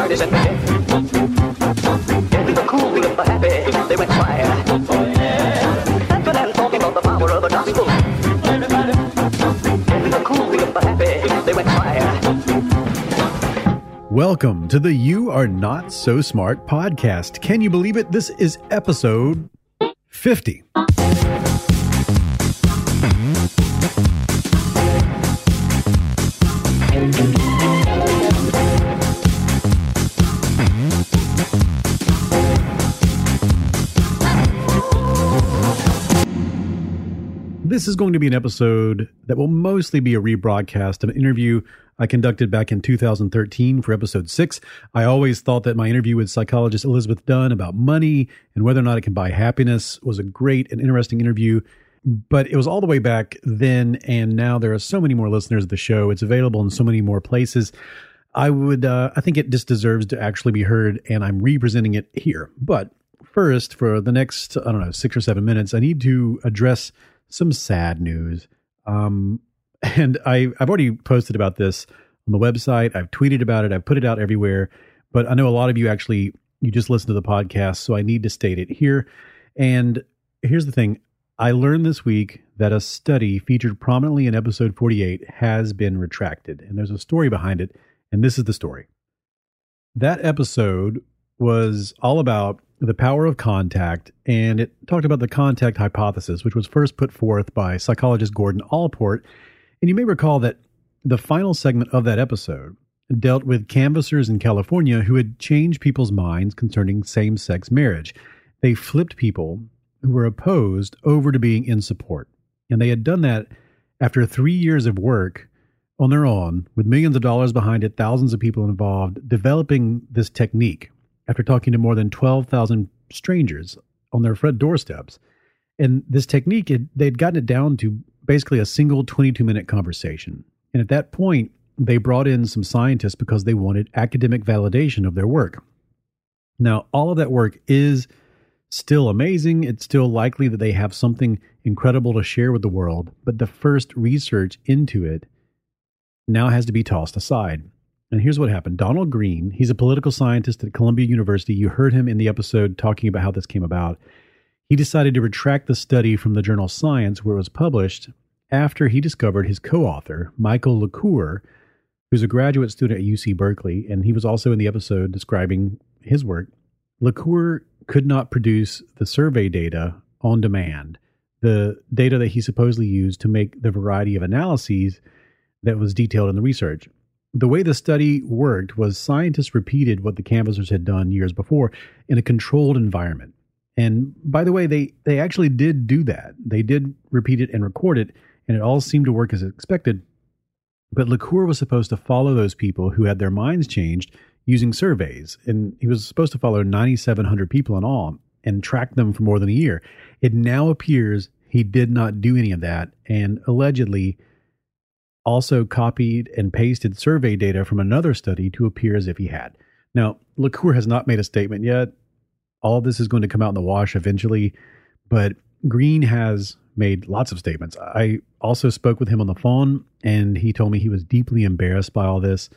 parties the the happy, they went and talking about the power of the gospel. Welcome to the You Are Not So Smart podcast. Can you believe it? This is episode 50. This is going to be an episode that will mostly be a rebroadcast of an interview I conducted back in 2013 for episode six. I always thought that my interview with psychologist Elizabeth Dunn about money and whether or not it can buy happiness was a great and interesting interview. But it was all the way back then, and now there are so many more listeners of the show. It's available in so many more places. I would, uh, I think it just deserves to actually be heard, and I'm representing it here. But first, for the next, I don't know, six or seven minutes, I need to address some sad news. Um, and I, I've already posted about this on the website. I've tweeted about it. I've put it out everywhere. But I know a lot of you actually you just listen to the podcast, so I need to state it here. And here's the thing: I learned this week that a study featured prominently in episode 48 has been retracted, and there's a story behind it. And this is the story. That episode was all about the power of contact, and it talked about the contact hypothesis, which was first put forth by psychologist Gordon Allport. And you may recall that the final segment of that episode dealt with canvassers in California who had changed people's minds concerning same sex marriage. They flipped people who were opposed over to being in support. And they had done that after three years of work on their own, with millions of dollars behind it, thousands of people involved, developing this technique after talking to more than 12,000 strangers on their front doorsteps. And this technique, it, they'd gotten it down to basically a single 22 minute conversation. And at that point, they brought in some scientists because they wanted academic validation of their work. Now, all of that work is still amazing. It's still likely that they have something incredible to share with the world, but the first research into it now has to be tossed aside. And here's what happened Donald Green, he's a political scientist at Columbia University. You heard him in the episode talking about how this came about. He decided to retract the study from the journal Science, where it was published, after he discovered his co author, Michael LaCour, who's a graduate student at UC Berkeley, and he was also in the episode describing his work. LaCour could not produce the survey data on demand, the data that he supposedly used to make the variety of analyses that was detailed in the research the way the study worked was scientists repeated what the canvassers had done years before in a controlled environment. And by the way, they, they actually did do that. They did repeat it and record it, and it all seemed to work as expected. But LaCour was supposed to follow those people who had their minds changed using surveys, and he was supposed to follow 9,700 people in all and track them for more than a year. It now appears he did not do any of that, and allegedly, also copied and pasted survey data from another study to appear as if he had. Now, LaCour has not made a statement yet. All this is going to come out in the wash eventually, but Green has made lots of statements. I also spoke with him on the phone, and he told me he was deeply embarrassed by all this.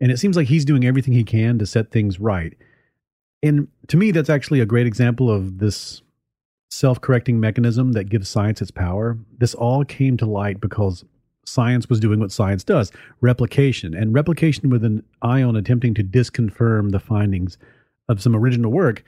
And it seems like he's doing everything he can to set things right. And to me, that's actually a great example of this self correcting mechanism that gives science its power. This all came to light because science was doing what science does replication, and replication with an eye on attempting to disconfirm the findings of some original work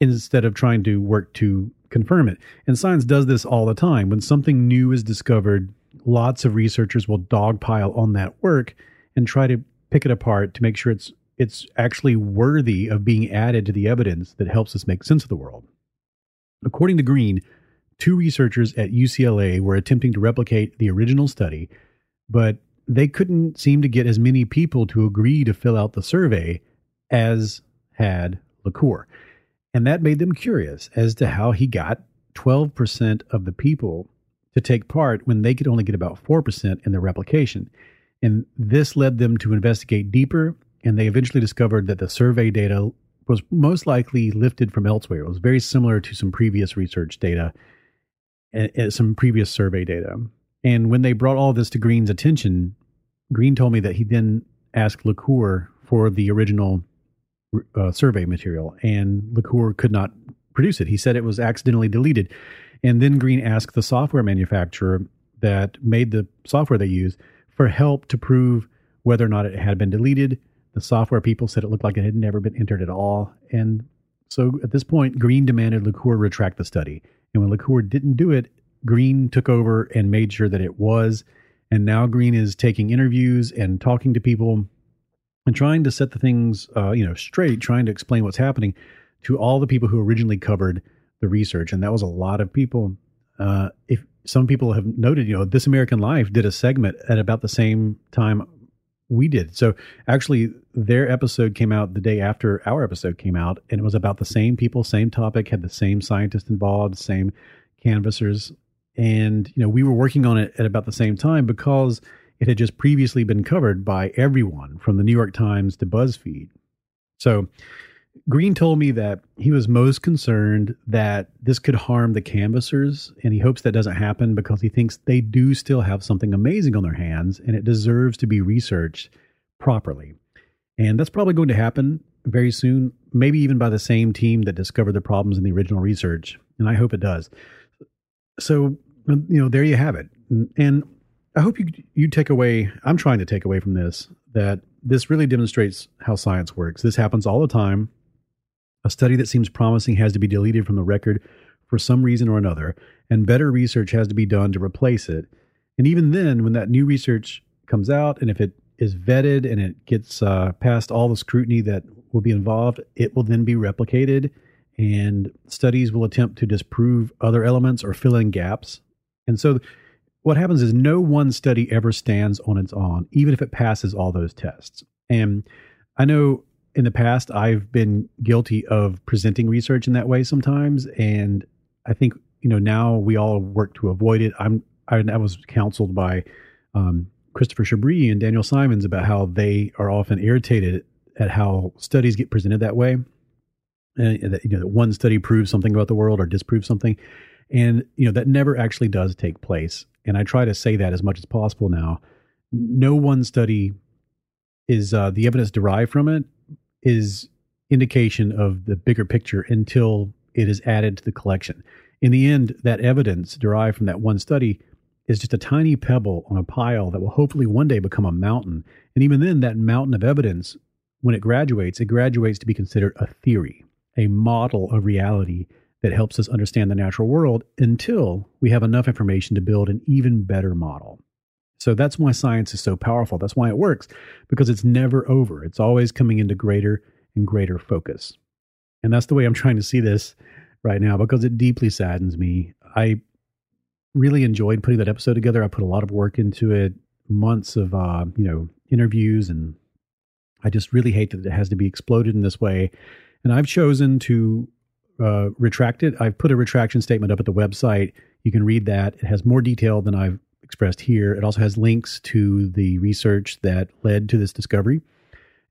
instead of trying to work to confirm it. And science does this all the time. When something new is discovered, lots of researchers will dogpile on that work and try to pick it apart to make sure it's it's actually worthy of being added to the evidence that helps us make sense of the world. According to Green, two researchers at UCLA were attempting to replicate the original study, but they couldn't seem to get as many people to agree to fill out the survey as had LaCour. And that made them curious as to how he got 12% of the people to take part when they could only get about 4% in the replication. And this led them to investigate deeper, and they eventually discovered that the survey data was most likely lifted from elsewhere. It was very similar to some previous research data some previous survey data. And when they brought all this to Green's attention, Green told me that he then asked LaCour for the original uh, survey material, and LaCour could not produce it. He said it was accidentally deleted. And then Green asked the software manufacturer that made the software they used for help to prove whether or not it had been deleted. The software people said it looked like it had never been entered at all. And so at this point, Green demanded LaCour retract the study. And when LaCour didn't do it, Green took over and made sure that it was. And now Green is taking interviews and talking to people and trying to set the things, uh, you know, straight, trying to explain what's happening to all the people who originally covered the research. And that was a lot of people. Uh, if some people have noted, you know, This American Life did a segment at about the same time we did. So actually, their episode came out the day after our episode came out, and it was about the same people, same topic, had the same scientists involved, same canvassers, and you know we were working on it at about the same time because it had just previously been covered by everyone from the New York Times to BuzzFeed. So Green told me that he was most concerned that this could harm the canvassers, and he hopes that doesn't happen because he thinks they do still have something amazing on their hands and it deserves to be researched properly. And that's probably going to happen very soon, maybe even by the same team that discovered the problems in the original research. And I hope it does. So, you know, there you have it. And I hope you you take away. I'm trying to take away from this that this really demonstrates how science works. This happens all the time. A study that seems promising has to be deleted from the record for some reason or another, and better research has to be done to replace it. And even then, when that new research comes out, and if it is vetted and it gets uh, past all the scrutiny that will be involved, it will then be replicated, and studies will attempt to disprove other elements or fill in gaps. And so, what happens is no one study ever stands on its own, even if it passes all those tests. And I know in the past, I've been guilty of presenting research in that way sometimes, and I think you know now we all work to avoid it. I'm I, I was counseled by um, Christopher Chabris and Daniel Simons about how they are often irritated at how studies get presented that way, and that you know that one study proves something about the world or disproves something, and you know that never actually does take place. And I try to say that as much as possible now. No one study is uh, the evidence derived from it is indication of the bigger picture until it is added to the collection. In the end, that evidence derived from that one study is just a tiny pebble on a pile that will hopefully one day become a mountain. And even then, that mountain of evidence, when it graduates, it graduates to be considered a theory, a model of reality that helps us understand the natural world until we have enough information to build an even better model. So that's why science is so powerful. That's why it works, because it's never over. It's always coming into greater and greater focus. And that's the way I'm trying to see this right now, because it deeply saddens me. I really enjoyed putting that episode together. I put a lot of work into it, months of uh, you know interviews, and I just really hate that it has to be exploded in this way. And I've chosen to uh, retract it. I've put a retraction statement up at the website. You can read that. It has more detail than I've expressed here. It also has links to the research that led to this discovery.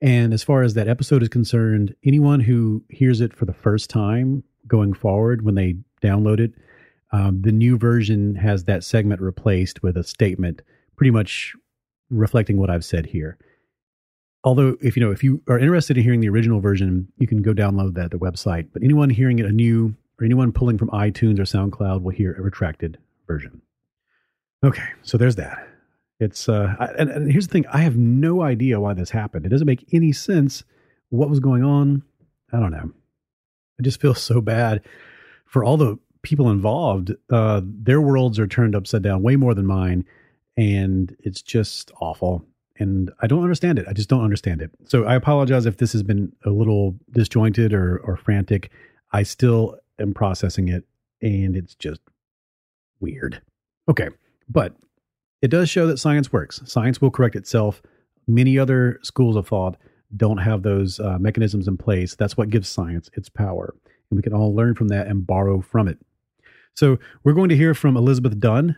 And as far as that episode is concerned, anyone who hears it for the first time going forward when they download it, um, the new version has that segment replaced with a statement pretty much reflecting what I've said here. Although, if you know, if you are interested in hearing the original version, you can go download that at the website. But anyone hearing it anew or anyone pulling from iTunes or SoundCloud will hear a retracted version. Okay, so there's that. It's uh, I, and, and here's the thing: I have no idea why this happened. It doesn't make any sense. What was going on? I don't know. I just feel so bad for all the people involved. Uh, their worlds are turned upside down way more than mine, and it's just awful. And I don't understand it. I just don't understand it. So I apologize if this has been a little disjointed or or frantic. I still am processing it, and it's just weird. Okay. But it does show that science works. Science will correct itself. Many other schools of thought don't have those uh, mechanisms in place. That's what gives science its power. And we can all learn from that and borrow from it. So we're going to hear from Elizabeth Dunn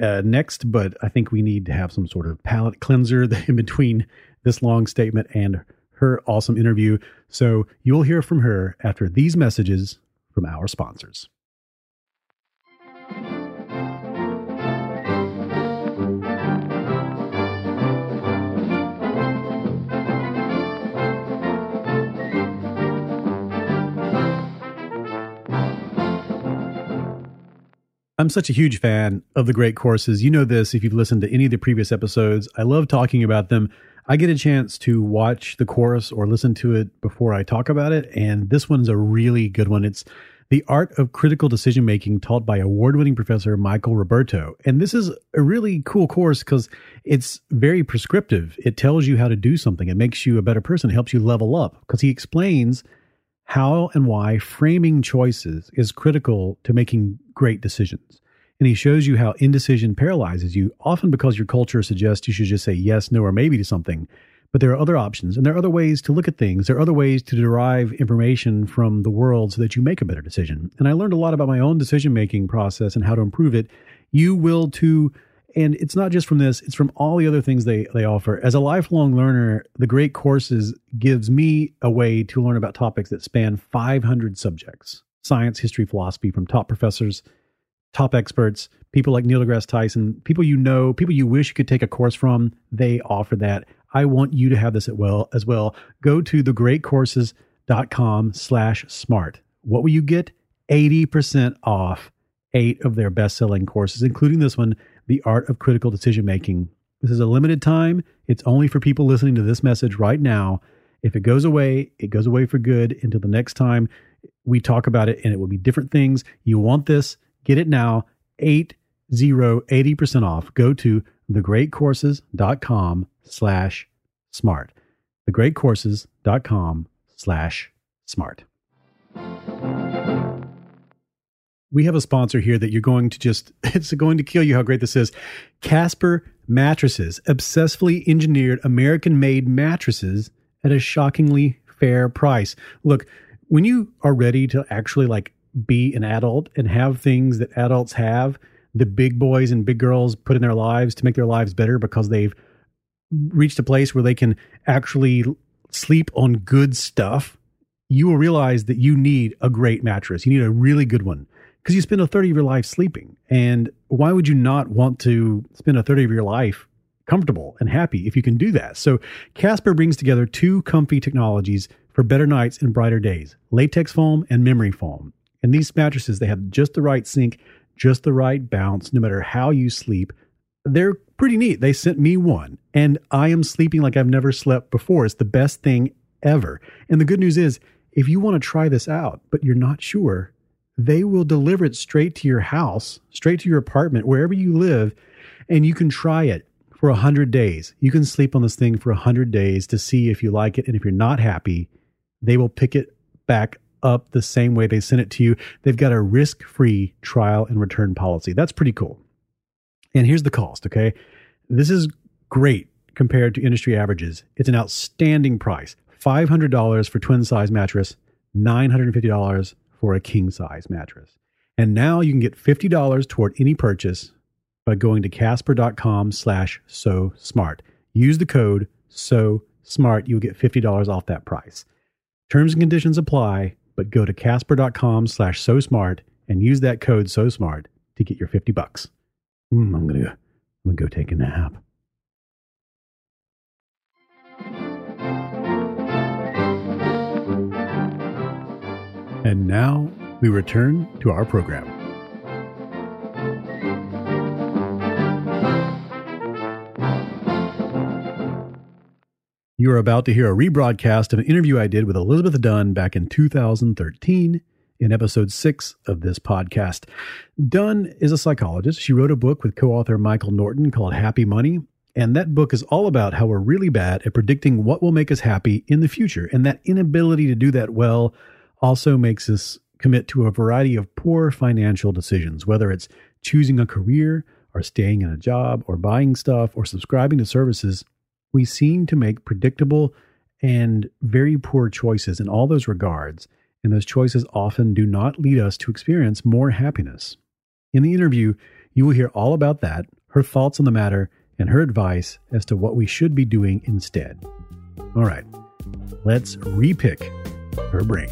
uh, next, but I think we need to have some sort of palate cleanser in between this long statement and her awesome interview. So you'll hear from her after these messages from our sponsors. I'm such a huge fan of the great courses. You know this if you've listened to any of the previous episodes. I love talking about them. I get a chance to watch the course or listen to it before I talk about it, and this one's a really good one. It's The Art of Critical Decision Making, taught by award winning professor Michael Roberto. And this is a really cool course because it's very prescriptive. It tells you how to do something, it makes you a better person, it helps you level up because he explains how and why framing choices is critical to making great decisions. And he shows you how indecision paralyzes you, often because your culture suggests you should just say yes, no, or maybe to something. But there are other options, and there are other ways to look at things. There are other ways to derive information from the world so that you make a better decision. And I learned a lot about my own decision making process and how to improve it. You will too and it's not just from this it's from all the other things they they offer. As a lifelong learner the great courses gives me a way to learn about topics that span 500 subjects. Science history philosophy from top professors top experts people like neil degrasse tyson people you know people you wish you could take a course from. They offer that. I want you to have this as well as well. Go to thegreatcourses.com slash smart. What will you get? 80% off eight of their best-selling courses including this one the Art of Critical Decision Making. This is a limited time. It's only for people listening to this message right now. If it goes away, it goes away for good until the next time we talk about it, and it will be different things. You want this? Get it now. 80 80% off. Go to thegreatcourses.com slash smart. Thegreatcourses.com slash smart we have a sponsor here that you're going to just, it's going to kill you how great this is. Casper Mattresses, obsessively engineered American made mattresses at a shockingly fair price. Look, when you are ready to actually like be an adult and have things that adults have, the big boys and big girls put in their lives to make their lives better because they've reached a place where they can actually sleep on good stuff, you will realize that you need a great mattress. You need a really good one because you spend a third of your life sleeping. And why would you not want to spend a third of your life comfortable and happy if you can do that? So Casper brings together two comfy technologies for better nights and brighter days latex foam and memory foam. And these mattresses, they have just the right sink, just the right bounce, no matter how you sleep. They're pretty neat. They sent me one, and I am sleeping like I've never slept before. It's the best thing ever. And the good news is, if you want to try this out, but you're not sure, they will deliver it straight to your house, straight to your apartment, wherever you live, and you can try it for 100 days. You can sleep on this thing for 100 days to see if you like it. And if you're not happy, they will pick it back up the same way they sent it to you. They've got a risk free trial and return policy. That's pretty cool. And here's the cost, okay? This is great compared to industry averages. It's an outstanding price $500 for twin size mattress, $950 for a king size mattress. And now you can get $50 toward any purchase by going to casper.com slash so smart. Use the code so smart. You'll get $50 off that price. Terms and conditions apply, but go to casper.com slash so smart and use that code so smart to get your 50 bucks. Mm, I'm going to I'm going to go take a nap. And now we return to our program. You are about to hear a rebroadcast of an interview I did with Elizabeth Dunn back in 2013 in episode six of this podcast. Dunn is a psychologist. She wrote a book with co author Michael Norton called Happy Money. And that book is all about how we're really bad at predicting what will make us happy in the future. And that inability to do that well also makes us commit to a variety of poor financial decisions, whether it's choosing a career or staying in a job or buying stuff or subscribing to services. We seem to make predictable and very poor choices in all those regards, and those choices often do not lead us to experience more happiness. In the interview, you will hear all about that, her thoughts on the matter, and her advice as to what we should be doing instead. All right, let's repick her brain.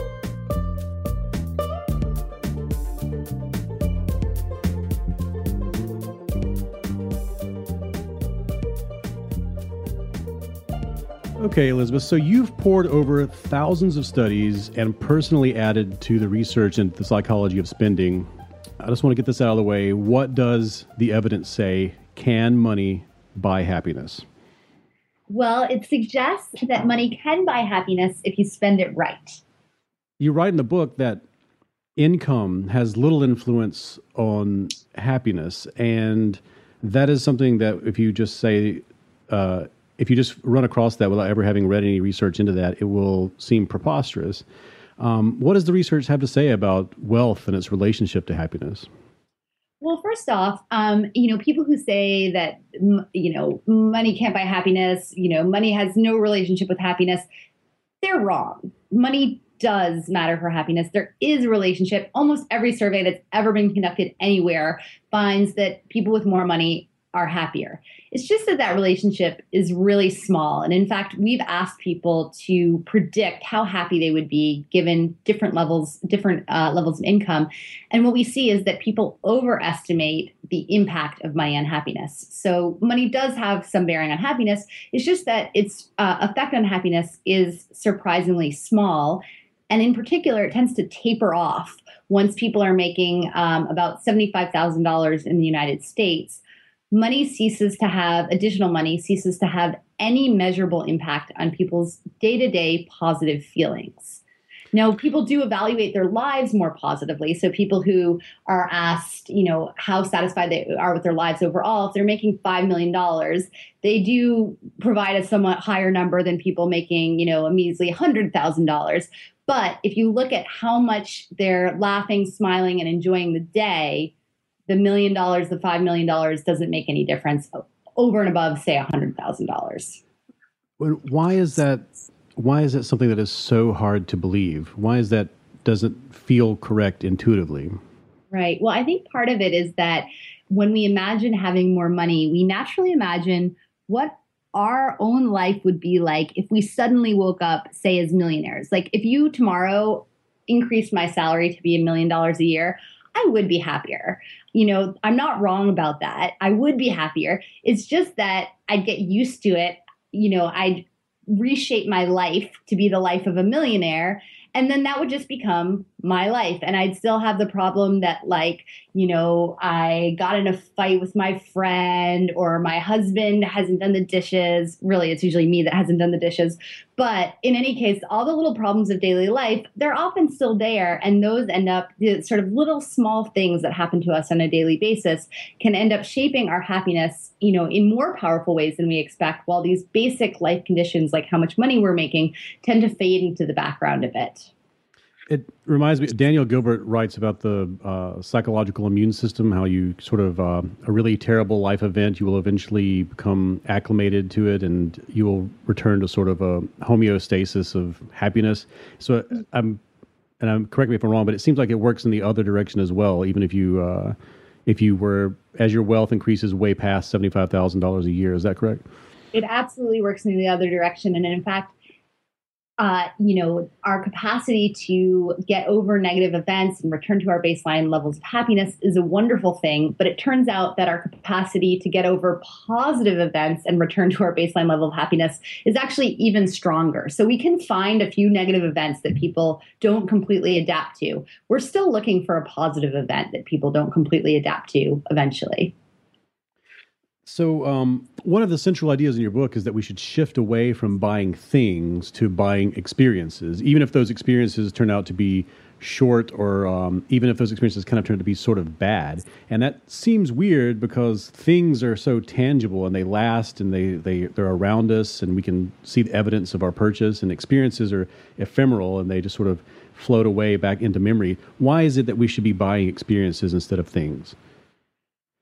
Okay, Elizabeth. So you've poured over thousands of studies and personally added to the research into the psychology of spending. I just want to get this out of the way. What does the evidence say? Can money buy happiness? Well, it suggests that money can buy happiness if you spend it right. You write in the book that income has little influence on happiness, and that is something that if you just say, uh, if you just run across that without ever having read any research into that, it will seem preposterous. Um, what does the research have to say about wealth and its relationship to happiness? Well, first off, um, you know, people who say that you know money can't buy happiness, you know, money has no relationship with happiness, they're wrong. Money does matter for happiness. There is a relationship. Almost every survey that's ever been conducted anywhere finds that people with more money are happier. It's just that that relationship is really small. And in fact, we've asked people to predict how happy they would be given different levels, different uh, levels of income. And what we see is that people overestimate the impact of money on happiness. So money does have some bearing on happiness. It's just that its uh, effect on happiness is surprisingly small. And in particular, it tends to taper off once people are making um, about $75,000 in the United States money ceases to have additional money ceases to have any measurable impact on people's day-to-day positive feelings. Now people do evaluate their lives more positively. So people who are asked you know how satisfied they are with their lives overall if they're making $5 million they do provide a somewhat higher number than people making you know a measly $100000 but if you look at how much they're laughing smiling and enjoying the day the million dollars, the five million dollars doesn't make any difference over and above, say, a hundred thousand dollars. Why is that? Why is that something that is so hard to believe? Why is that doesn't feel correct intuitively? Right. Well, I think part of it is that when we imagine having more money, we naturally imagine what our own life would be like if we suddenly woke up, say, as millionaires. Like if you tomorrow increased my salary to be a million dollars a year, I would be happier. You know, I'm not wrong about that. I would be happier. It's just that I'd get used to it. You know, I'd reshape my life to be the life of a millionaire. And then that would just become my life. And I'd still have the problem that, like, you know, I got in a fight with my friend or my husband hasn't done the dishes. Really, it's usually me that hasn't done the dishes. But in any case, all the little problems of daily life, they're often still there. And those end up the sort of little small things that happen to us on a daily basis can end up shaping our happiness, you know, in more powerful ways than we expect, while these basic life conditions, like how much money we're making, tend to fade into the background a bit. It reminds me. Daniel Gilbert writes about the uh, psychological immune system. How you sort of uh, a really terrible life event, you will eventually become acclimated to it, and you will return to sort of a homeostasis of happiness. So I'm, and I'm correct me if I'm wrong, but it seems like it works in the other direction as well. Even if you, uh, if you were as your wealth increases way past seventy five thousand dollars a year, is that correct? It absolutely works in the other direction, and in fact uh, you know, our capacity to get over negative events and return to our baseline levels of happiness is a wonderful thing. But it turns out that our capacity to get over positive events and return to our baseline level of happiness is actually even stronger. So we can find a few negative events that people don't completely adapt to. We're still looking for a positive event that people don't completely adapt to eventually. So, um, one of the central ideas in your book is that we should shift away from buying things to buying experiences, even if those experiences turn out to be short or um, even if those experiences kind of turn out to be sort of bad. And that seems weird because things are so tangible and they last and they, they, they're around us and we can see the evidence of our purchase, and experiences are ephemeral and they just sort of float away back into memory. Why is it that we should be buying experiences instead of things?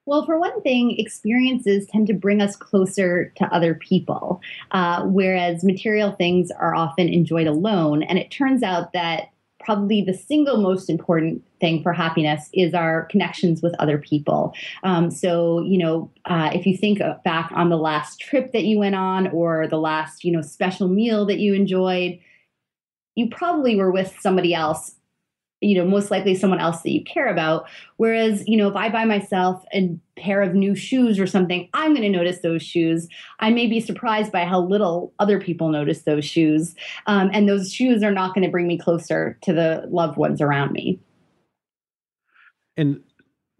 Well, for one thing, experiences tend to bring us closer to other people, uh, whereas material things are often enjoyed alone. And it turns out that probably the single most important thing for happiness is our connections with other people. Um, so, you know, uh, if you think back on the last trip that you went on or the last, you know, special meal that you enjoyed, you probably were with somebody else you know most likely someone else that you care about. Whereas you know if i buy myself a pair of new shoes or something i'm going to notice those shoes. I may be surprised by how little other people notice those shoes. Um, and those shoes are not going to bring me closer to the loved ones around me. And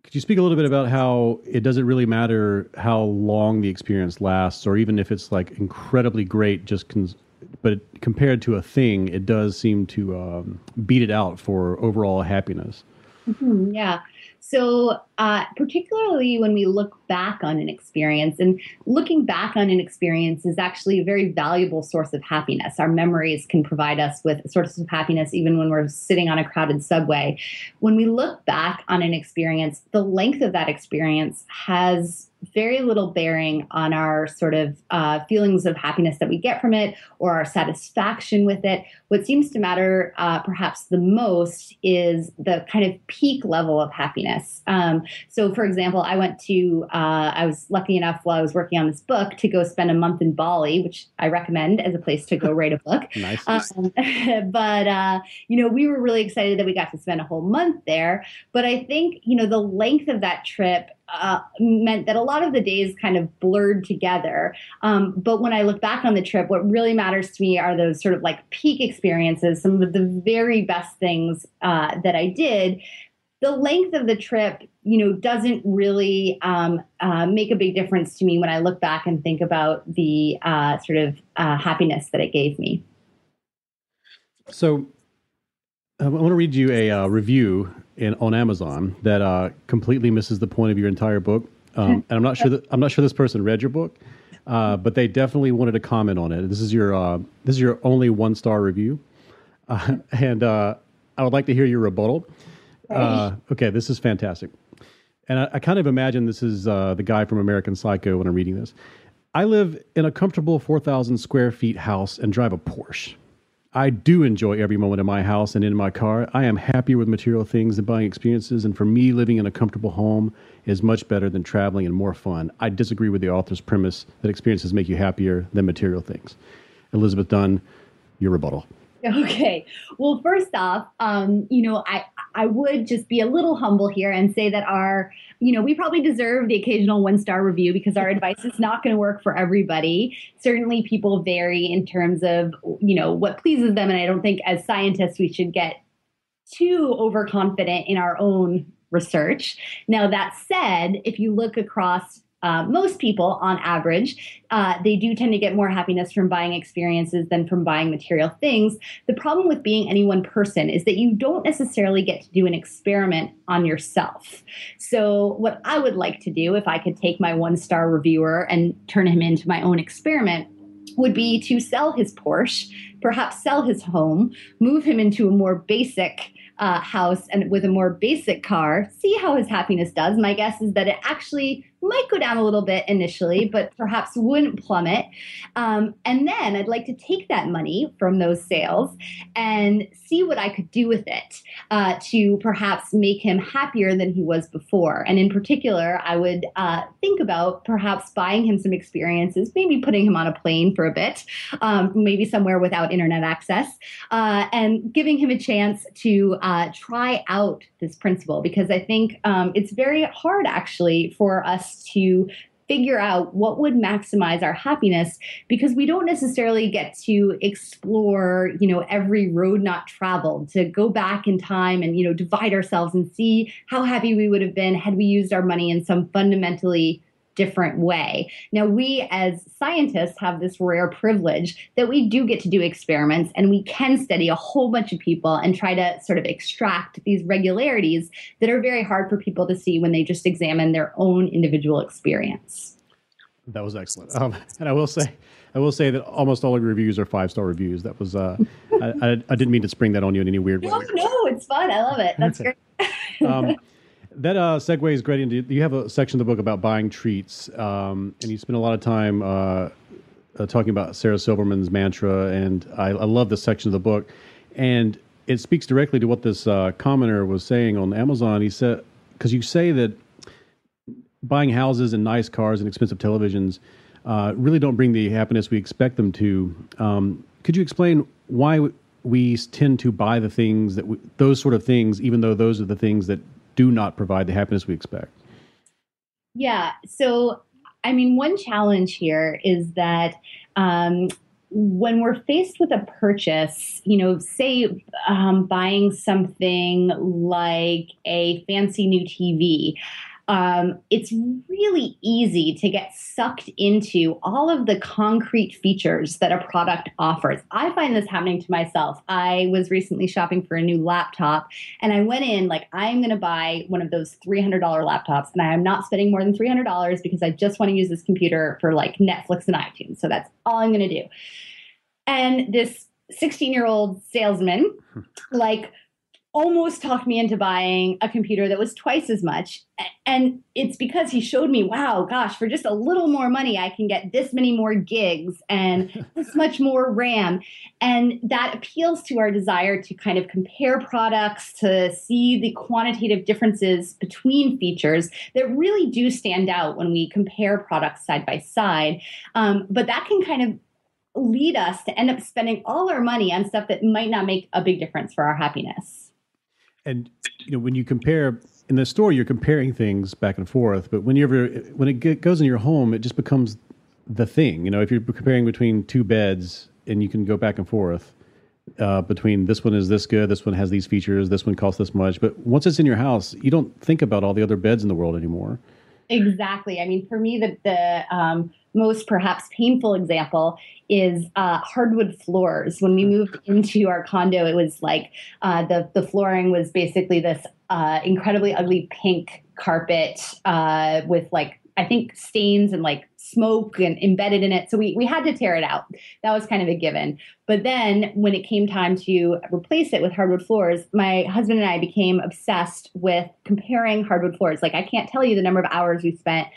Could you speak a little bit about how it doesn't really matter how long the experience lasts, or even if it's like incredibly great, just cons- but compared to a thing, it does seem to um, beat it out for overall happiness. Mm-hmm, yeah. So, uh, particularly when we look back on an experience, and looking back on an experience is actually a very valuable source of happiness. Our memories can provide us with sources of happiness even when we're sitting on a crowded subway. When we look back on an experience, the length of that experience has very little bearing on our sort of uh, feelings of happiness that we get from it or our satisfaction with it. What seems to matter uh, perhaps the most is the kind of peak level of happiness. Um, so, for example, I went to, uh, I was lucky enough while I was working on this book to go spend a month in Bali, which I recommend as a place to go write a book. nice. Um, but, uh, you know, we were really excited that we got to spend a whole month there. But I think, you know, the length of that trip uh, meant that a lot of the days kind of blurred together. Um, but when I look back on the trip, what really matters to me are those sort of like peak experiences, some of the very best things uh, that I did. The length of the trip, you know, doesn't really um, uh, make a big difference to me when I look back and think about the uh, sort of uh, happiness that it gave me. So, I want to read you a uh, review in, on Amazon that uh, completely misses the point of your entire book. Um, and I'm not sure that I'm not sure this person read your book, uh, but they definitely wanted to comment on it. This is your uh, this is your only one star review, uh, and uh, I would like to hear your rebuttal. Uh, okay, this is fantastic, and I, I kind of imagine this is the guy from American Psycho when I'm reading this. I live in a comfortable 4,000 square feet house and drive a Porsche. I do enjoy every moment in my house and in my car. I am happier with material things than buying experiences, and for me, living in a comfortable home is much better than traveling and more fun. I disagree with the author's premise that experiences make you happier than material things. Elizabeth Dunn, your rebuttal. Okay. Well, first off, um, you know, I I would just be a little humble here and say that our, you know, we probably deserve the occasional one star review because our advice is not going to work for everybody. Certainly, people vary in terms of you know what pleases them, and I don't think as scientists we should get too overconfident in our own research. Now, that said, if you look across uh, most people, on average, uh, they do tend to get more happiness from buying experiences than from buying material things. The problem with being any one person is that you don't necessarily get to do an experiment on yourself. So, what I would like to do, if I could take my one star reviewer and turn him into my own experiment, would be to sell his Porsche, perhaps sell his home, move him into a more basic uh, house and with a more basic car, see how his happiness does. My guess is that it actually might go down a little bit initially, but perhaps wouldn't plummet. Um, and then I'd like to take that money from those sales and see what I could do with it uh, to perhaps make him happier than he was before. And in particular, I would uh, think about perhaps buying him some experiences, maybe putting him on a plane for a bit, um, maybe somewhere without internet access, uh, and giving him a chance to uh, try out this principle because I think um, it's very hard actually for us to figure out what would maximize our happiness because we don't necessarily get to explore you know every road not traveled to go back in time and you know divide ourselves and see how happy we would have been had we used our money in some fundamentally different way. Now, we as scientists have this rare privilege that we do get to do experiments and we can study a whole bunch of people and try to sort of extract these regularities that are very hard for people to see when they just examine their own individual experience. That was excellent. Um, and I will say, I will say that almost all of your reviews are five star reviews. That was, uh, I, I, I, didn't mean to spring that on you in any weird way. No, no, it's fun. I love it. That's great. um, that uh, segues great into you have a section of the book about buying treats, um, and you spend a lot of time uh, uh, talking about Sarah Silverman's mantra, and I, I, love this section of the book, and it speaks directly to what this uh, commenter was saying on Amazon. He said because you say that buying houses and nice cars and expensive televisions uh, really don't bring the happiness we expect them to. Um, could you explain why? we tend to buy the things that we, those sort of things, even though those are the things that do not provide the happiness we expect? Yeah. So, I mean, one challenge here is that um, when we're faced with a purchase, you know, say um, buying something like a fancy new TV, um, it's really easy to get sucked into all of the concrete features that a product offers. I find this happening to myself. I was recently shopping for a new laptop and I went in like, I'm going to buy one of those $300 laptops and I am not spending more than $300 because I just want to use this computer for like Netflix and iTunes. So that's all I'm going to do. And this 16 year old salesman, like, almost talked me into buying a computer that was twice as much. And it's because he showed me, wow, gosh, for just a little more money, I can get this many more gigs and this much more RAM. And that appeals to our desire to kind of compare products, to see the quantitative differences between features that really do stand out when we compare products side by side. Um, but that can kind of lead us to end up spending all our money on stuff that might not make a big difference for our happiness. And you know, when you compare in the store, you're comparing things back and forth. But whenever when it goes in your home, it just becomes the thing. You know, if you're comparing between two beds and you can go back and forth uh, between this one is this good, this one has these features, this one costs this much. But once it's in your house, you don't think about all the other beds in the world anymore. Exactly. I mean, for me, the the um, most perhaps painful example is uh, hardwood floors. When we moved into our condo, it was like uh, the the flooring was basically this uh, incredibly ugly pink carpet uh, with like I think stains and like smoke and embedded in it. So we, we had to tear it out. That was kind of a given. But then when it came time to replace it with hardwood floors, my husband and I became obsessed with comparing hardwood floors. Like I can't tell you the number of hours we spent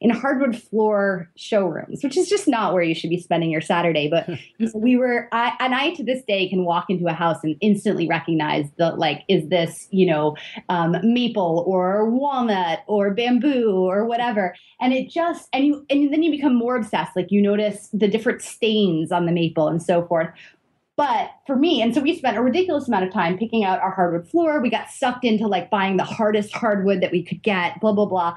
in hardwood floor showrooms, which is just not where you should be spending your Saturday. But we were, I, and I to this day can walk into a house and instantly recognize the like, is this, you know, um, maple or walnut or bamboo or whatever. And it just, and you, and then you become more obsessed. Like you notice the different stains on the maple and so forth. But for me, and so we spent a ridiculous amount of time picking out our hardwood floor. We got sucked into like buying the hardest hardwood that we could get, blah, blah, blah.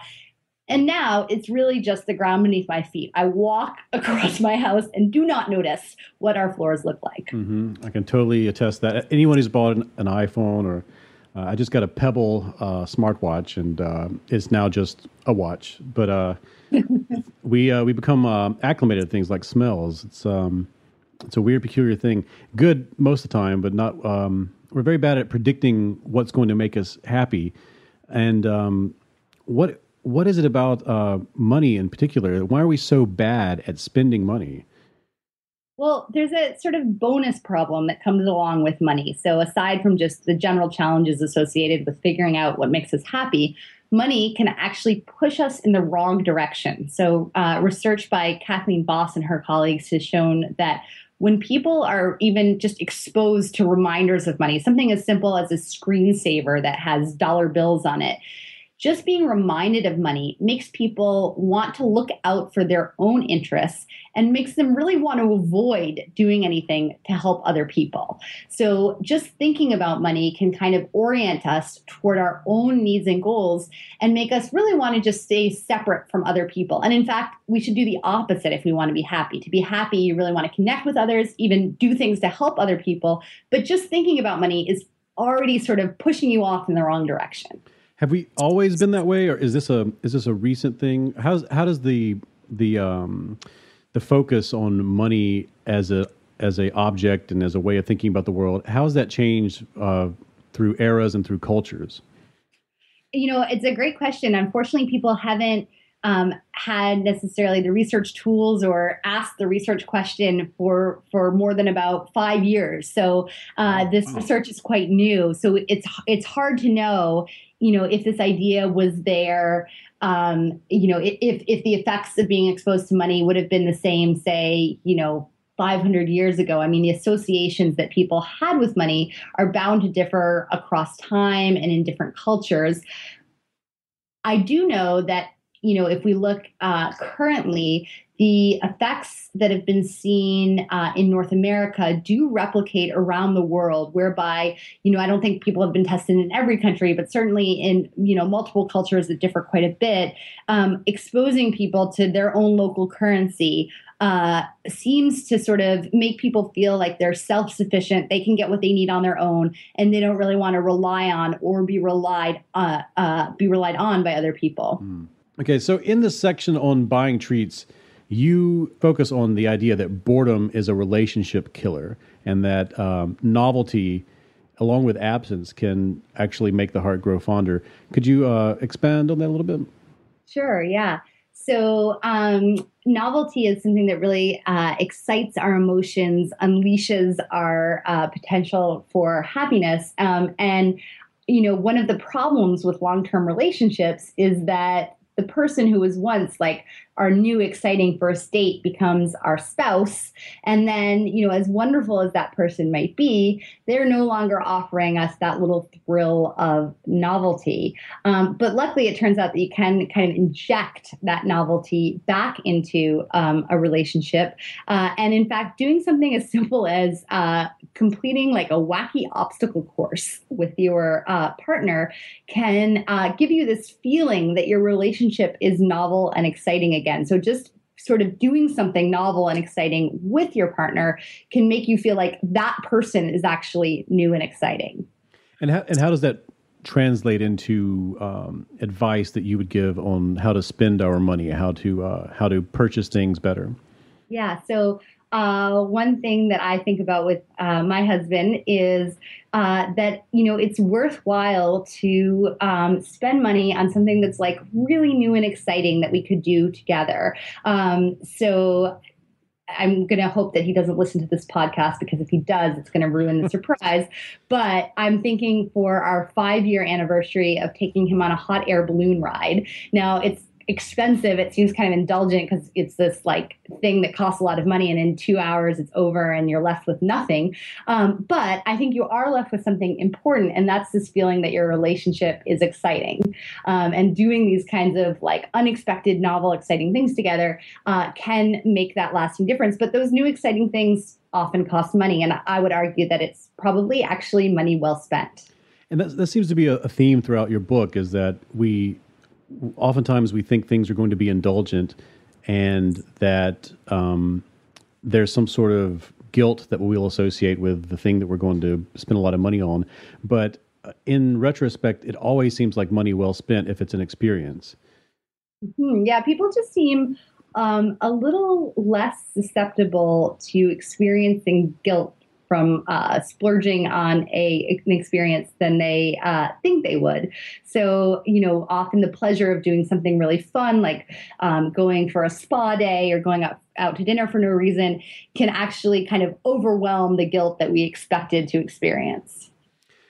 And now it's really just the ground beneath my feet. I walk across my house and do not notice what our floors look like. Mm-hmm. I can totally attest that. Anyone who's bought an, an iPhone or uh, I just got a Pebble uh, smartwatch, and uh, it's now just a watch. But uh, we uh, we become uh, acclimated to things like smells. It's um, it's a weird, peculiar thing. Good most of the time, but not. Um, we're very bad at predicting what's going to make us happy, and um, what what is it about uh, money in particular? Why are we so bad at spending money? Well, there's a sort of bonus problem that comes along with money. So, aside from just the general challenges associated with figuring out what makes us happy, money can actually push us in the wrong direction. So, uh, research by Kathleen Vohs and her colleagues has shown that when people are even just exposed to reminders of money, something as simple as a screensaver that has dollar bills on it, just being reminded of money makes people want to look out for their own interests and makes them really want to avoid doing anything to help other people. So, just thinking about money can kind of orient us toward our own needs and goals and make us really want to just stay separate from other people. And in fact, we should do the opposite if we want to be happy. To be happy, you really want to connect with others, even do things to help other people. But just thinking about money is already sort of pushing you off in the wrong direction. Have we always been that way, or is this a is this a recent thing? How's how does the the um, the focus on money as a as a object and as a way of thinking about the world how has that changed uh, through eras and through cultures? You know, it's a great question. Unfortunately, people haven't um, had necessarily the research tools or asked the research question for for more than about five years. So uh, this research is quite new. So it's it's hard to know you know, if this idea was there, um, you know, if if the effects of being exposed to money would have been the same, say, you know, 500 years ago. I mean, the associations that people had with money are bound to differ across time and in different cultures. I do know that you know, if we look uh, currently, the effects that have been seen uh, in North America do replicate around the world, whereby, you know, I don't think people have been tested in every country, but certainly in, you know, multiple cultures that differ quite a bit, um, exposing people to their own local currency uh, seems to sort of make people feel like they're self sufficient. They can get what they need on their own, and they don't really want to rely on or be relied uh, uh, be relied on by other people. Mm. Okay, so in the section on buying treats, you focus on the idea that boredom is a relationship killer and that um, novelty along with absence can actually make the heart grow fonder. Could you uh, expand on that a little bit? Sure yeah. So um, novelty is something that really uh, excites our emotions unleashes our uh, potential for happiness um, and you know one of the problems with long-term relationships is that the person who was once like our new exciting first date becomes our spouse. And then, you know, as wonderful as that person might be, they're no longer offering us that little thrill of novelty. Um, but luckily, it turns out that you can kind of inject that novelty back into um, a relationship. Uh, and in fact, doing something as simple as uh, completing like a wacky obstacle course with your uh, partner can uh, give you this feeling that your relationship is novel and exciting again again. So just sort of doing something novel and exciting with your partner can make you feel like that person is actually new and exciting. And how, and how does that translate into um, advice that you would give on how to spend our money, how to uh, how to purchase things better? Yeah. So uh, one thing that I think about with uh, my husband is uh, that you know it's worthwhile to um, spend money on something that's like really new and exciting that we could do together. Um, so I'm going to hope that he doesn't listen to this podcast because if he does, it's going to ruin the surprise. But I'm thinking for our five year anniversary of taking him on a hot air balloon ride. Now, it's expensive. It seems kind of indulgent because it's this like thing that costs a lot of money, and in two hours it's over and you're left with nothing. Um, but I think you are left with something important, and that's this feeling that your relationship is exciting. Um, and doing these kinds of like unexpected, novel, exciting things together uh, can make that lasting difference. But those new exciting things often cost money, and I would argue that it's probably actually money well spent. And that, that seems to be a, a theme throughout your book is that we oftentimes we think things are going to be indulgent and that um, there's some sort of guilt that we'll associate with the thing that we're going to spend a lot of money on. But uh, in retrospect, it always seems like money well spent if it's an experience. Mm-hmm. Yeah, people just seem um, a little less susceptible to experiencing guilt from uh, splurging on a an experience than they uh, think they would. So you know, often the pleasure of doing something really fun, like um, going for a spa day or going out out to dinner for no reason, can actually kind of overwhelm the guilt that we expected to experience.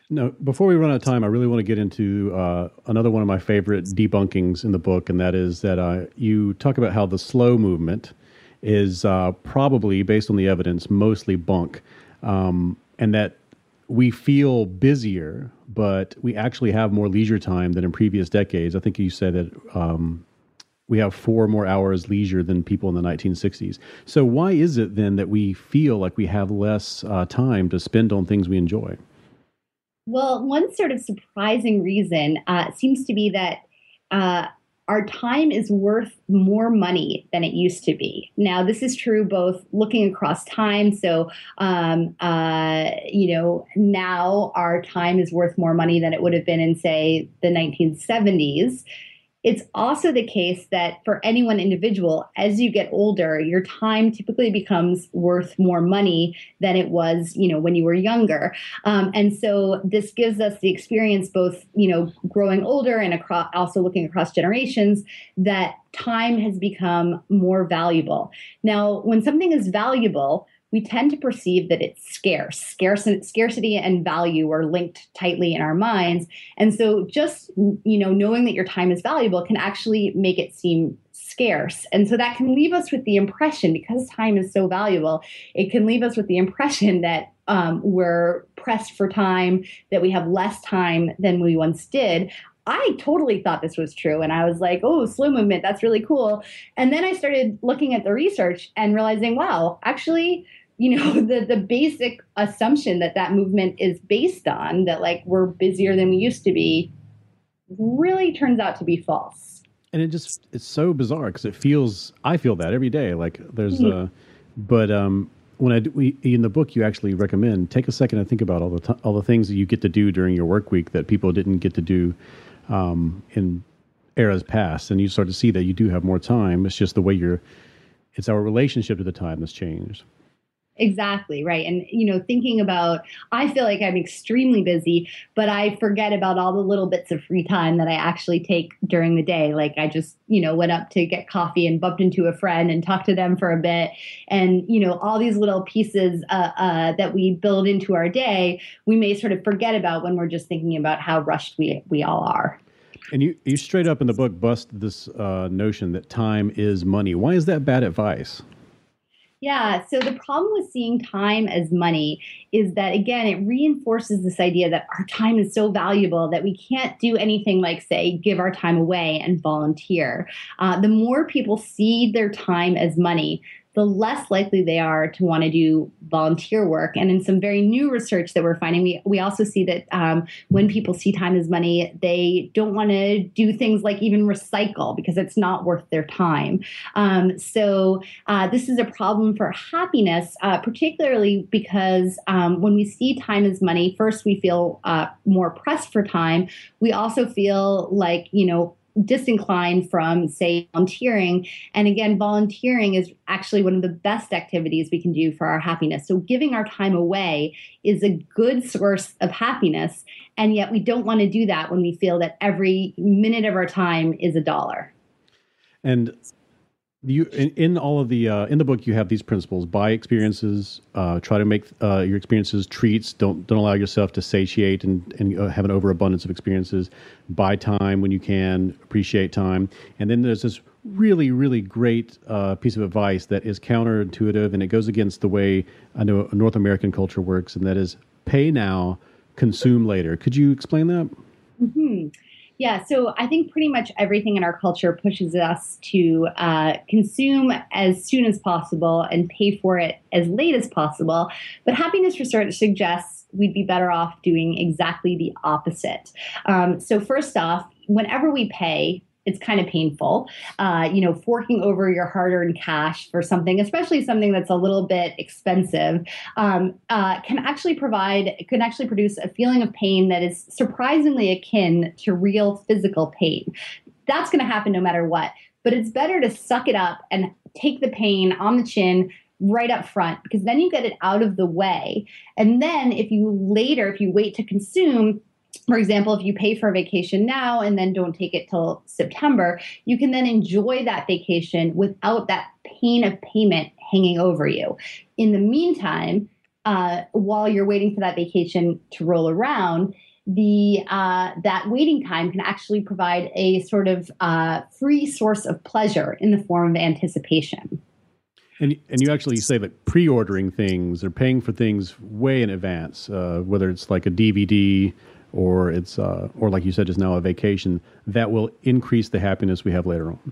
No, before we run out of time, I really want to get into uh, another one of my favorite debunkings in the book, and that is that uh, you talk about how the slow movement is uh, probably, based on the evidence, mostly bunk um, and that we feel busier, but we actually have more leisure time than in previous decades. I think you said that um, we have four more hours leisure than people in the 1960s. So why is it then that we feel like we have less uh, time to spend on things we enjoy? Well, one sort of surprising reason uh, seems to be that uh, our time is worth more money than it used to be. Now, this is true both looking across time. So, um, uh, you know, now our time is worth more money than it would have been in, say, the 1970s. It's also the case that for any one individual, as you get older, your time typically becomes worth more money than it was, you know, when you were younger. Um, and so this gives us the experience, both, you know, growing older and across, also looking across generations, that time has become more valuable. Now, when something is valuable, we tend to perceive that it's scarce. scarcity and value are linked tightly in our minds. And so just, you know, knowing that your time is valuable can actually make it seem scarce. And so that can leave us with the impression, because time is so valuable, it can leave us with the impression that um, we're pressed for time, that we have less time than we once did. I totally thought this was true. And I was like, oh, slow movement, that's really cool. And then I started looking at the research and realizing, wow, actually, you know, the, the basic assumption that that movement is based on, that like we're busier than we used to be, really turns out to be false. And it just, it's so bizarre because it feels, I feel that every day. Like there's, mm-hmm. uh, but um, when I we, in the book you actually recommend take a second and think about all the t- all the things that you get to do during your work week that people didn't get to do um, in eras past, and you start to see that you do have more time. It's just the way you're. It's our relationship to the time that's changed. Exactly, right. And, you know, thinking about, I feel like I'm extremely busy, but I forget about all the little bits of free time that I actually take during the day. Like I just, you know, went up to get coffee and bumped into a friend and talked to them for a bit. And, you know, all these little pieces uh, uh, that we build into our day, we may sort of forget about when we're just thinking about how rushed we, we all are. And you, you straight up in the book bust this uh, notion that time is money. Why is that bad advice? Yeah. So the problem with seeing time as money is that, again, it reinforces this idea that our time is so valuable that we can't do anything like, say, give our time away and volunteer. Uh, the more people see their time as money, the less likely they are to want to do volunteer work. And in some very new research that we're finding, we, we also see that um, when people see time as money, they don't want to do things like even recycle because it's not worth their time. Um, so uh, this is a problem for happiness, uh, particularly because um, when we see time as money, first we feel uh, more pressed for time. We also feel like, you know, disinclined from, say, volunteering. And again, volunteering is actually one of the best activities we can do for our happiness. So, giving our time away is a good source of happiness. And yet, we don't want to do that when we feel that every minute of our time is a dollar. And you in, in, all of the uh, in the book you have these principles buy experiences uh, try to make uh, your experiences treats don't don't allow yourself to satiate and, and uh, have an overabundance of experiences. Buy time when you can appreciate time. And then there's this really really great uh, piece of advice that is counterintuitive and it goes against the way i know north american culture works and that is pay now consume later. Could you explain that? Mm-hmm. Yeah, so I think pretty much everything in our culture pushes us to uh, consume as soon as possible and pay for it as late as possible. But happiness research suggests we'd be better off doing exactly the opposite. Um, so, first off, whenever we pay, it's kind of painful. Uh, you know, forking over your hard-earned cash for something, especially something that's a little bit expensive, um, uh, can actually provide can actually produce a feeling of pain that is surprisingly akin to real physical pain. That's going to happen no matter what. But it's better to suck it up and take the pain on the chin right up front because then you get it out of the way. And then if you later, if you wait to consume, for example, if you pay for a vacation now and then don't take it till September, you can then enjoy that vacation without that pain of payment hanging over you. In the meantime, uh, while you're waiting for that vacation to roll around, the uh, that waiting time can actually provide a sort of uh, free source of pleasure in the form of anticipation. And and you actually say that pre-ordering things or paying for things way in advance, uh, whether it's like a DVD or it's uh, or like you said just now a vacation that will increase the happiness we have later on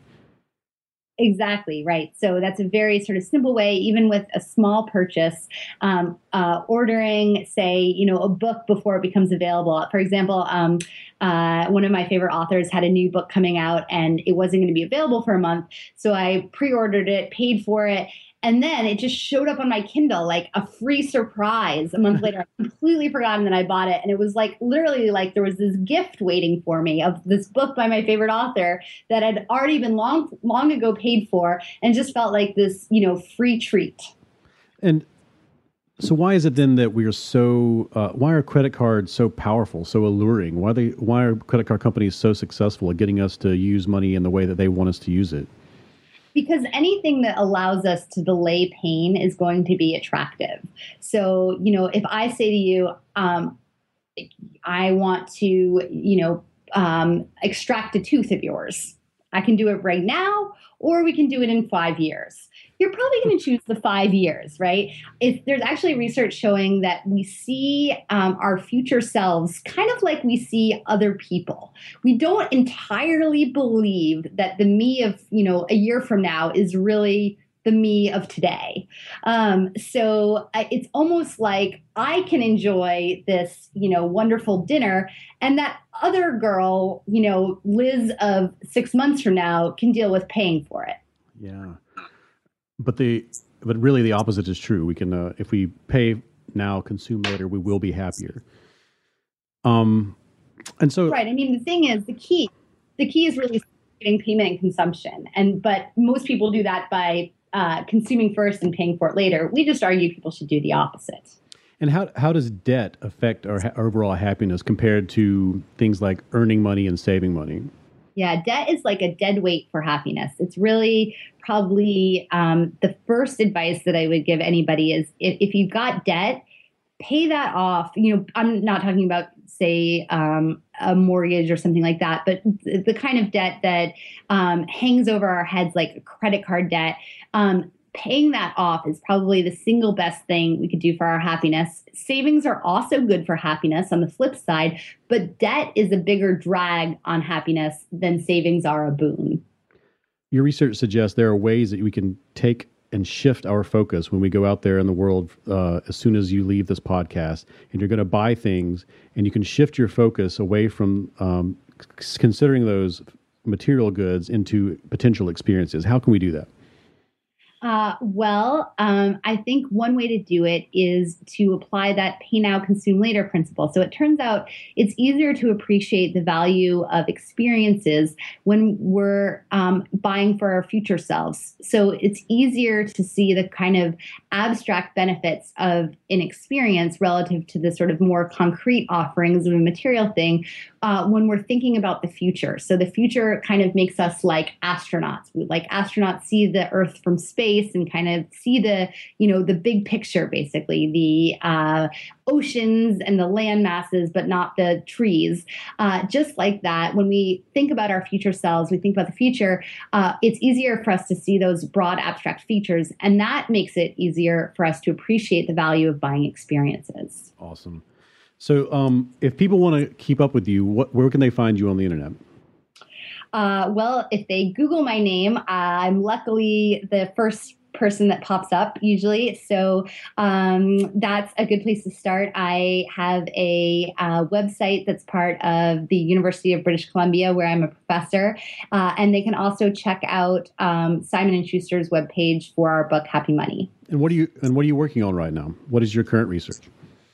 Exactly right. So that's a very sort of simple way, even with a small purchase, um, uh, ordering, say, you know, a book before it becomes available. For example, um, uh, one of my favorite authors had a new book coming out, and it wasn't going to be available for a month. So I pre-ordered it, paid for it, and then it just showed up on my Kindle like a free surprise a month later. I completely forgotten that I bought it. And it was like literally like there was this gift waiting for me of this book by my favorite author that had already been long long ago paid for and just felt like this, you know, free treat. And so why is it then that we are so uh, why are credit cards so powerful, so alluring? Why are they why are credit card companies so successful at getting us to use money in the way that they want us to use it? Because anything that allows us to delay pain is going to be attractive. So, you know, if I say to you, um, I want to, you know, um, extract a tooth of yours, I can do it right now, or we can do it in five years. You're probably going to choose the five years, right? If there's actually research showing that we see um, our future selves kind of like we see other people. We don't entirely believe that the me of you know a year from now is really the me of today. Um, so it's almost like I can enjoy this, you know, wonderful dinner, and that other girl, you know, Liz of six months from now, can deal with paying for it. Yeah, but the but really the opposite is true. We can uh, if we pay now, consume later, we will be happier. Um, and so right. I mean, the thing is, the key, the key is really getting payment and consumption, and but most people do that by uh, consuming first and paying for it later. We just argue people should do the opposite. And how how does debt affect our, our overall happiness compared to things like earning money and saving money? Yeah, debt is like a dead weight for happiness. It's really probably um, the first advice that I would give anybody is if, if you've got debt, pay that off. You know, I'm not talking about say um, a mortgage or something like that, but the kind of debt that um, hangs over our heads like credit card debt. Um, paying that off is probably the single best thing we could do for our happiness. Savings are also good for happiness on the flip side, but debt is a bigger drag on happiness than savings are a boon. Your research suggests there are ways that we can take and shift our focus when we go out there in the world uh, as soon as you leave this podcast and you're going to buy things and you can shift your focus away from um, c- considering those material goods into potential experiences how can we do that uh, well, um, I think one way to do it is to apply that pay now, consume later principle. So it turns out it's easier to appreciate the value of experiences when we're um, buying for our future selves. So it's easier to see the kind of abstract benefits of an experience relative to the sort of more concrete offerings of a material thing uh, when we're thinking about the future. So the future kind of makes us like astronauts. We, like astronauts see the Earth from space and kind of see the you know the big picture, basically the uh, oceans and the land masses, but not the trees. Uh, just like that, when we think about our future selves, we think about the future. Uh, it's easier for us to see those broad abstract features, and that makes it easier for us to appreciate the value of buying experiences. Awesome. So, um, if people want to keep up with you, what, where can they find you on the internet? Uh, well, if they Google my name, I'm luckily the first person that pops up usually. So um, that's a good place to start. I have a uh, website that's part of the University of British Columbia where I'm a professor, uh, and they can also check out um, Simon and Schuster's webpage for our book Happy Money. And what are you and what are you working on right now? What is your current research?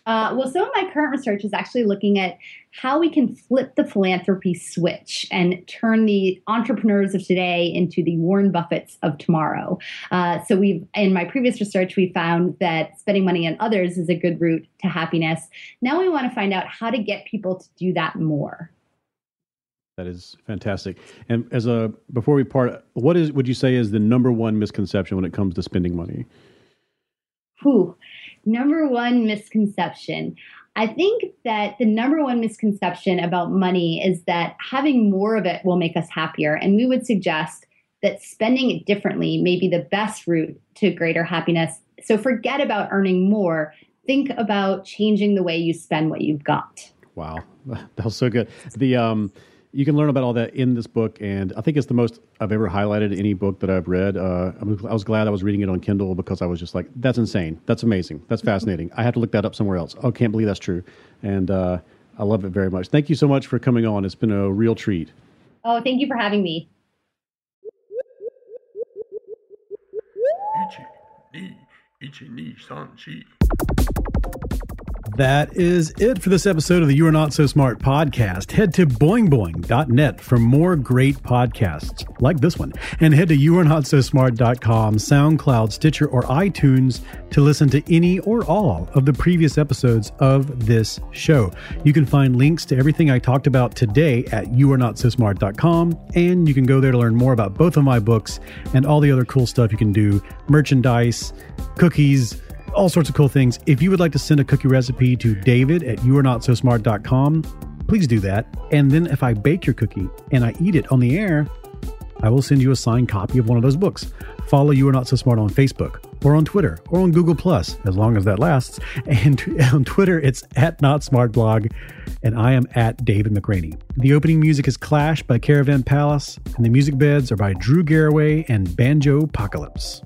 Uh, well, some of my current research is actually looking at how we can flip the philanthropy switch and turn the entrepreneurs of today into the Warren Buffetts of tomorrow. Uh, so, we've in my previous research, we found that spending money on others is a good route to happiness. Now we want to find out how to get people to do that more. That is fantastic. And as a before we part, what is would you say is the number one misconception when it comes to spending money? Whew number one misconception. I think that the number one misconception about money is that having more of it will make us happier. And we would suggest that spending it differently may be the best route to greater happiness. So forget about earning more. Think about changing the way you spend what you've got. Wow, that was so good. The um, you can learn about all that in this book, and I think it's the most I've ever highlighted any book that I've read. Uh, I was glad I was reading it on Kindle because I was just like, "That's insane! That's amazing! That's fascinating!" I had to look that up somewhere else. Oh, can't believe that's true, and uh, I love it very much. Thank you so much for coming on. It's been a real treat. Oh, thank you for having me. That is it for this episode of the You Are Not So Smart podcast. Head to boingboing.net for more great podcasts like this one. And head to youarenotsosmart.com, SoundCloud, Stitcher, or iTunes to listen to any or all of the previous episodes of this show. You can find links to everything I talked about today at youarenotsosmart.com. And you can go there to learn more about both of my books and all the other cool stuff you can do merchandise, cookies, all sorts of cool things. If you would like to send a cookie recipe to david at youarenotsosmart.com, please do that. And then if I bake your cookie and I eat it on the air, I will send you a signed copy of one of those books. Follow You Are Not So Smart on Facebook or on Twitter or on Google Plus, as long as that lasts. And on Twitter, it's at Not Smart Blog, and I am at David McRaney. The opening music is Clash by Caravan Palace, and the music beds are by Drew Garraway and Banjo Apocalypse.